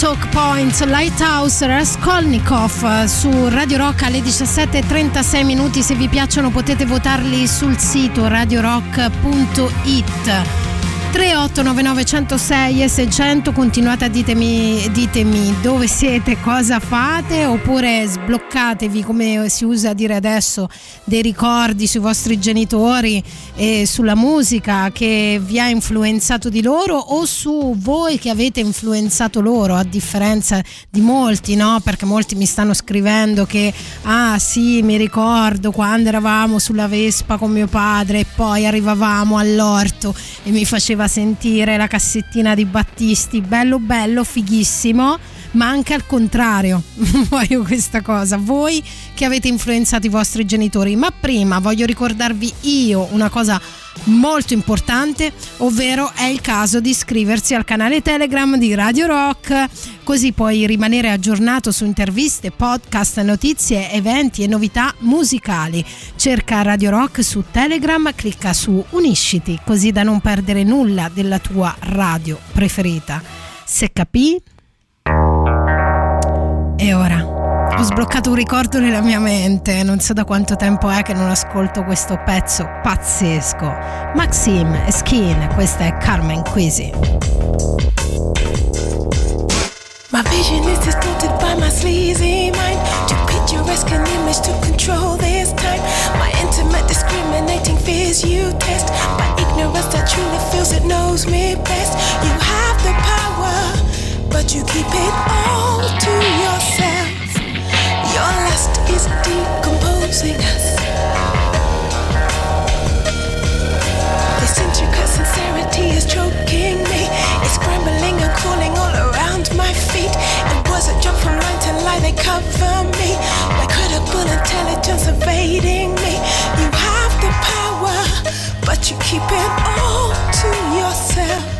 Talk Points, Lighthouse, Raskolnikov eh, su Radio Rock alle 17.36 minuti. Se vi piacciono potete votarli sul sito radiorock.it. 3899 106 e 600 continuate a ditemi, ditemi dove siete, cosa fate oppure sbloccatevi come si usa a dire adesso dei ricordi sui vostri genitori e sulla musica che vi ha influenzato di loro o su voi che avete influenzato loro a differenza di molti no? Perché molti mi stanno scrivendo che ah sì mi ricordo quando eravamo sulla Vespa con mio padre e poi arrivavamo all'orto e mi faceva sentire la cassettina di Battisti, bello bello, fighissimo, ma anche al contrario, voglio questa cosa, voi che avete influenzato i vostri genitori, ma prima voglio ricordarvi io una cosa molto importante, ovvero è il caso di iscriversi al canale Telegram di Radio Rock, così puoi rimanere aggiornato su interviste, podcast, notizie, eventi e novità musicali. Cerca Radio Rock su Telegram, clicca su Unisciti, così da non perdere nulla della tua radio preferita. Se capì? E ora ho sbloccato un ricordo nella mia mente, non so da quanto tempo è che non ascolto questo pezzo pazzesco. Maxim e Skin, questa è Carmen Quisi. My vision is distorted by my sleazy mind. Too picturesque an image to control this time. My intimate, discriminating fears you test. By ignorance that truly feels it knows me best. You have the power, but you keep it all to yourself. Your lust is decomposing us. This intricate sincerity is choking me. It's scrambling and crawling all around my feet. And words that jump from line to line, they cover me. My credible intelligence evading me. You have the power, but you keep it all to yourself.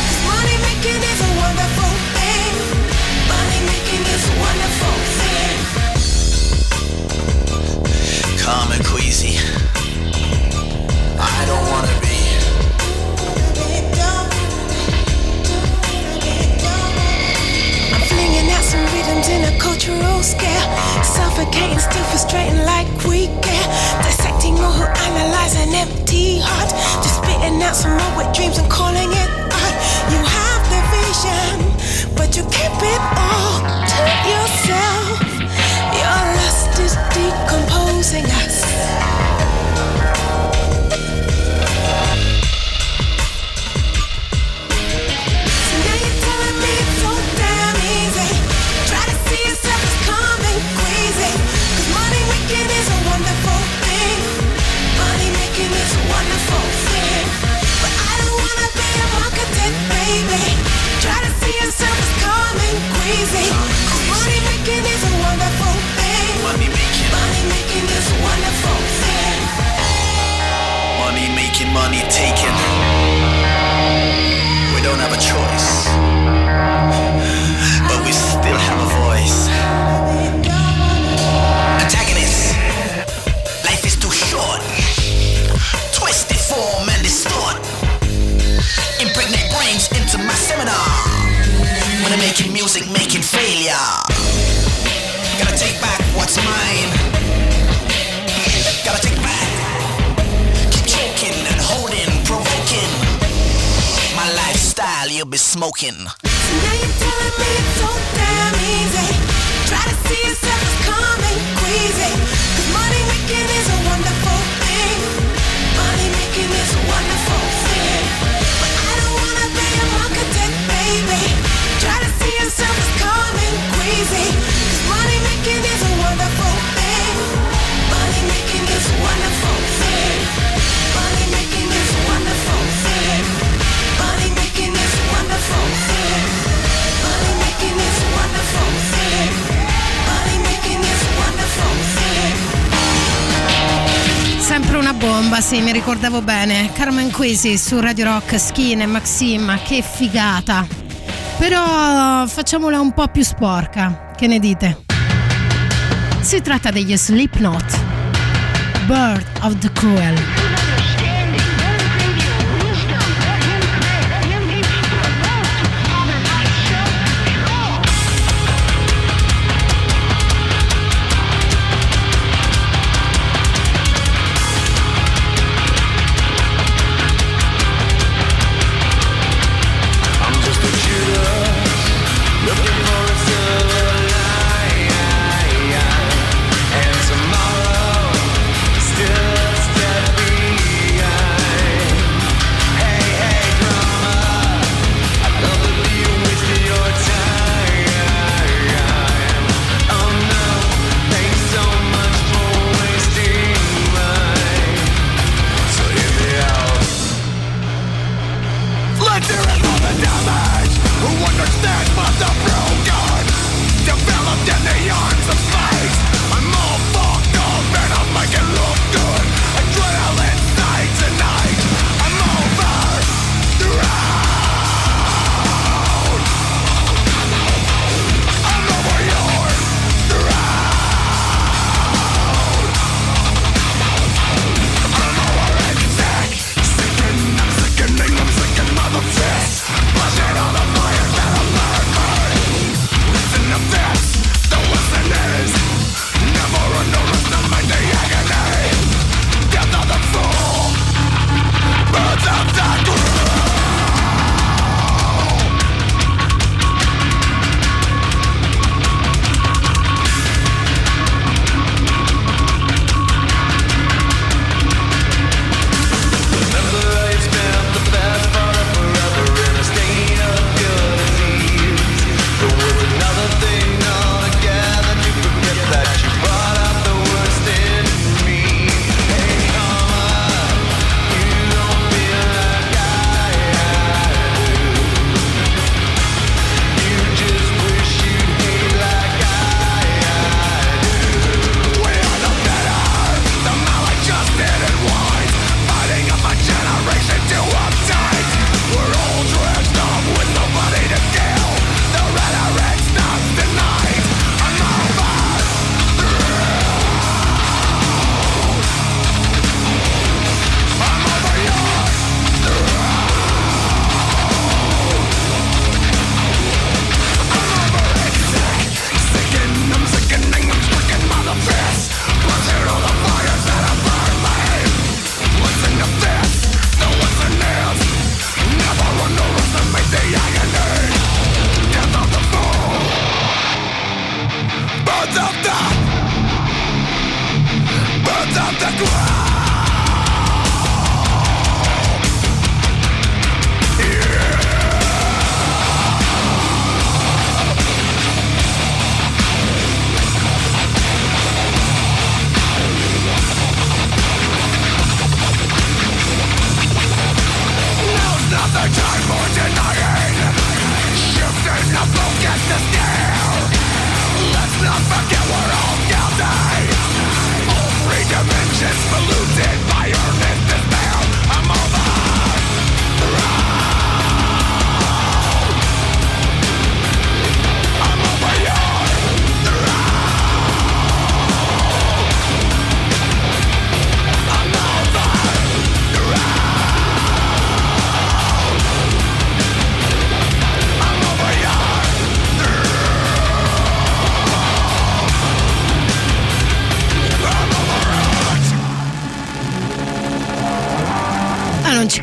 ricordavo bene, Carmen Quisi su Radio Rock, Skin e Maxima, che figata. Però facciamola un po' più sporca, che ne dite? Si tratta degli Slipknot, Bird of the Cruel.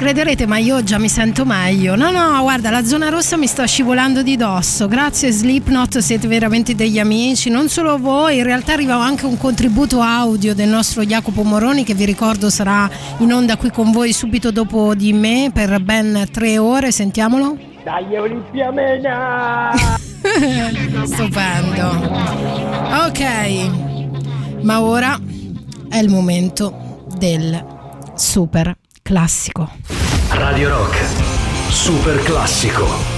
crederete, ma io già mi sento meglio. No, no, guarda, la zona rossa mi sta scivolando di dosso. Grazie Slipknot, siete veramente degli amici. Non solo voi, in realtà arriva anche un contributo audio del nostro Jacopo Moroni che vi ricordo sarà in onda qui con voi subito dopo di me per ben tre ore. Sentiamolo. Dai Olimpia Mena! Stupendo. Ok, ma ora è il momento del super classico. Radio Rock, super classico.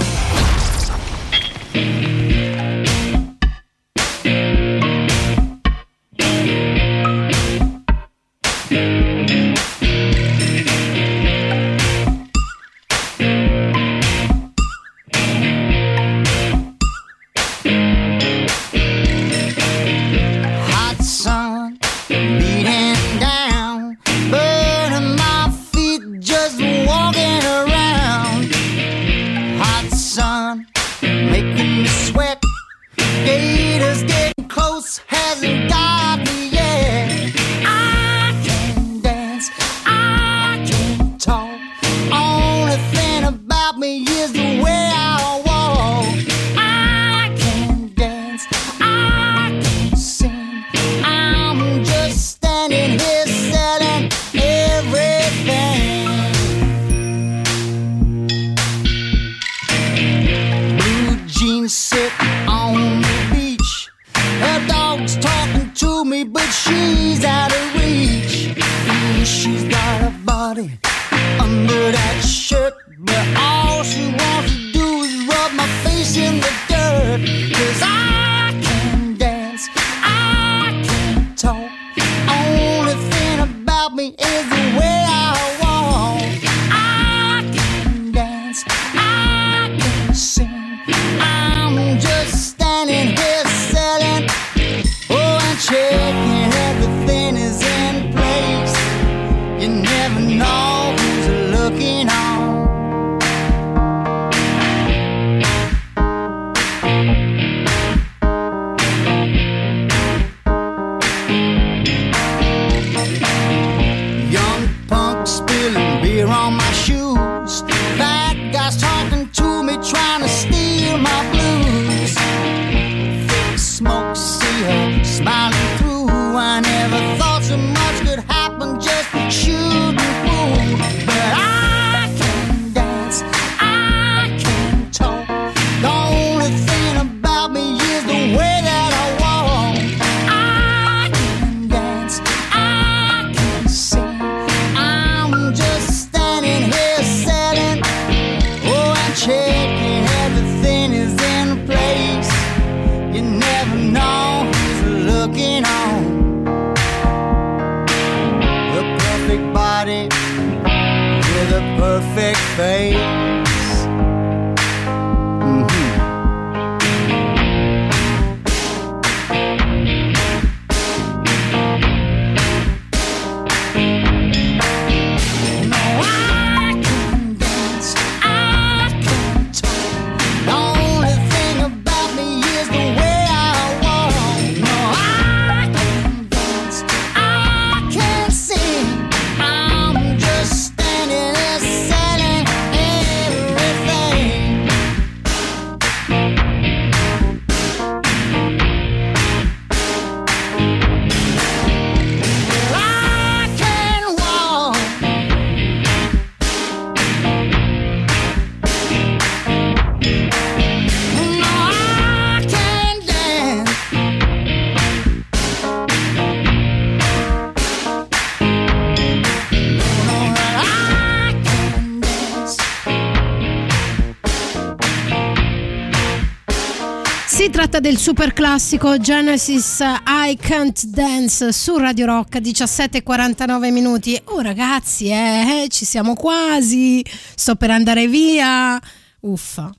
puntata del super classico Genesis uh, I Can't Dance su Radio Rock 17:49 minuti. Oh ragazzi, eh, eh, ci siamo quasi. Sto per andare via. Uffa.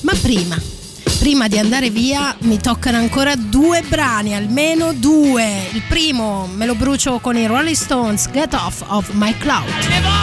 Ma prima, prima di andare via mi toccano ancora due brani, almeno due. Il primo me lo brucio con i Rolling Stones, Get Off of My Cloud.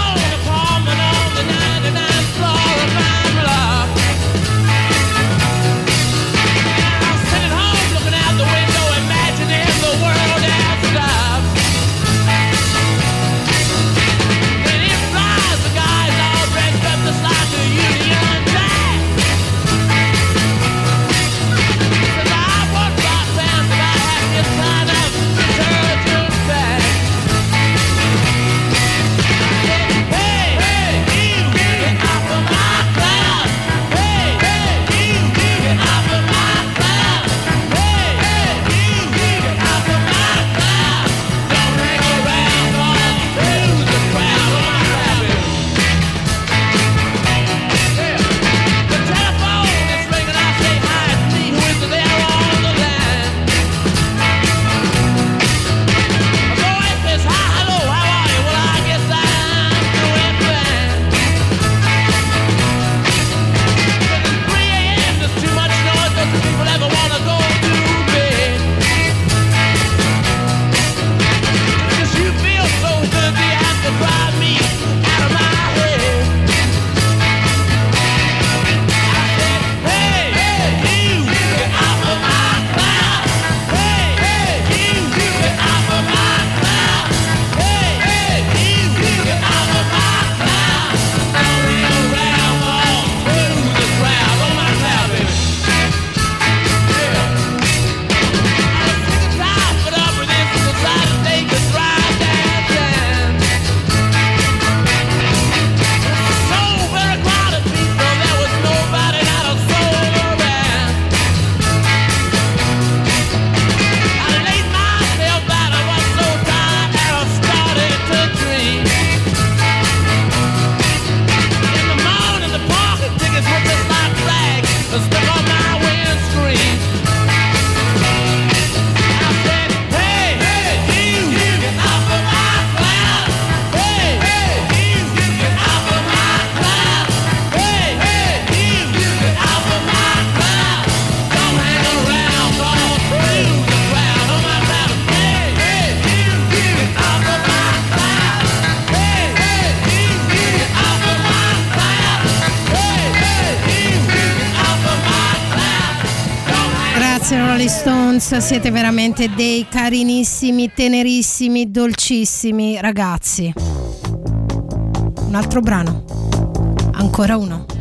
Boys siete veramente dei carinissimi, tenerissimi, dolcissimi ragazzi. Un altro brano, ancora uno.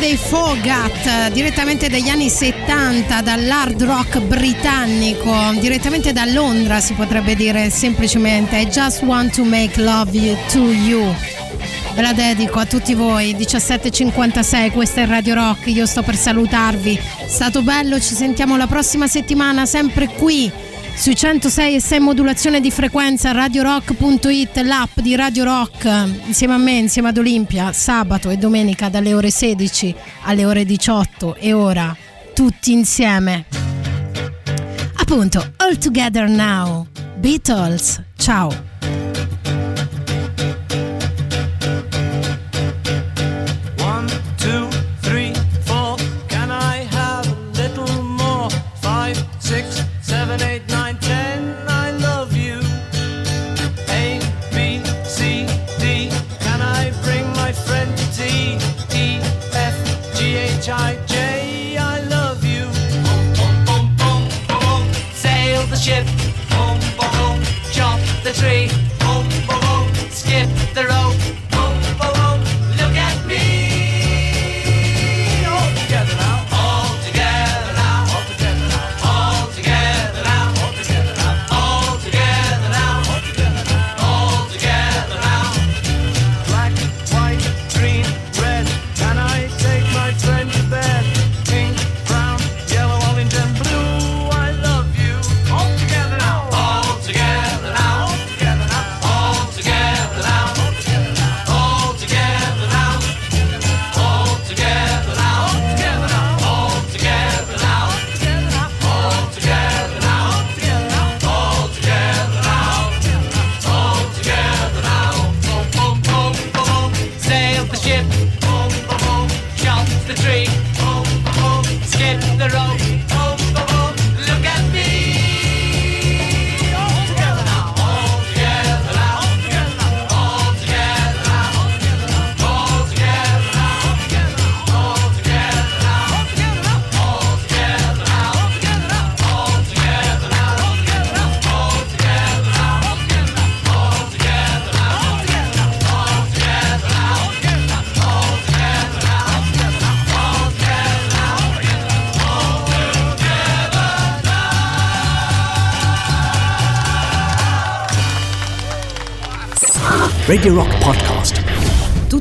dei Fogat, direttamente dagli anni 70, dall'hard rock britannico, direttamente da Londra si potrebbe dire semplicemente I just want to make love you to you. Ve la dedico a tutti voi, 17.56, questa è Radio Rock, io sto per salutarvi. È stato bello, ci sentiamo la prossima settimana sempre qui sui 106 e 6 modulazione di frequenza radiorock.it, l'app di Radio Rock insieme a me, insieme ad Olimpia, sabato e domenica dalle ore 16 alle ore 18 e ora tutti insieme. Appunto, All Together Now, Beatles, ciao!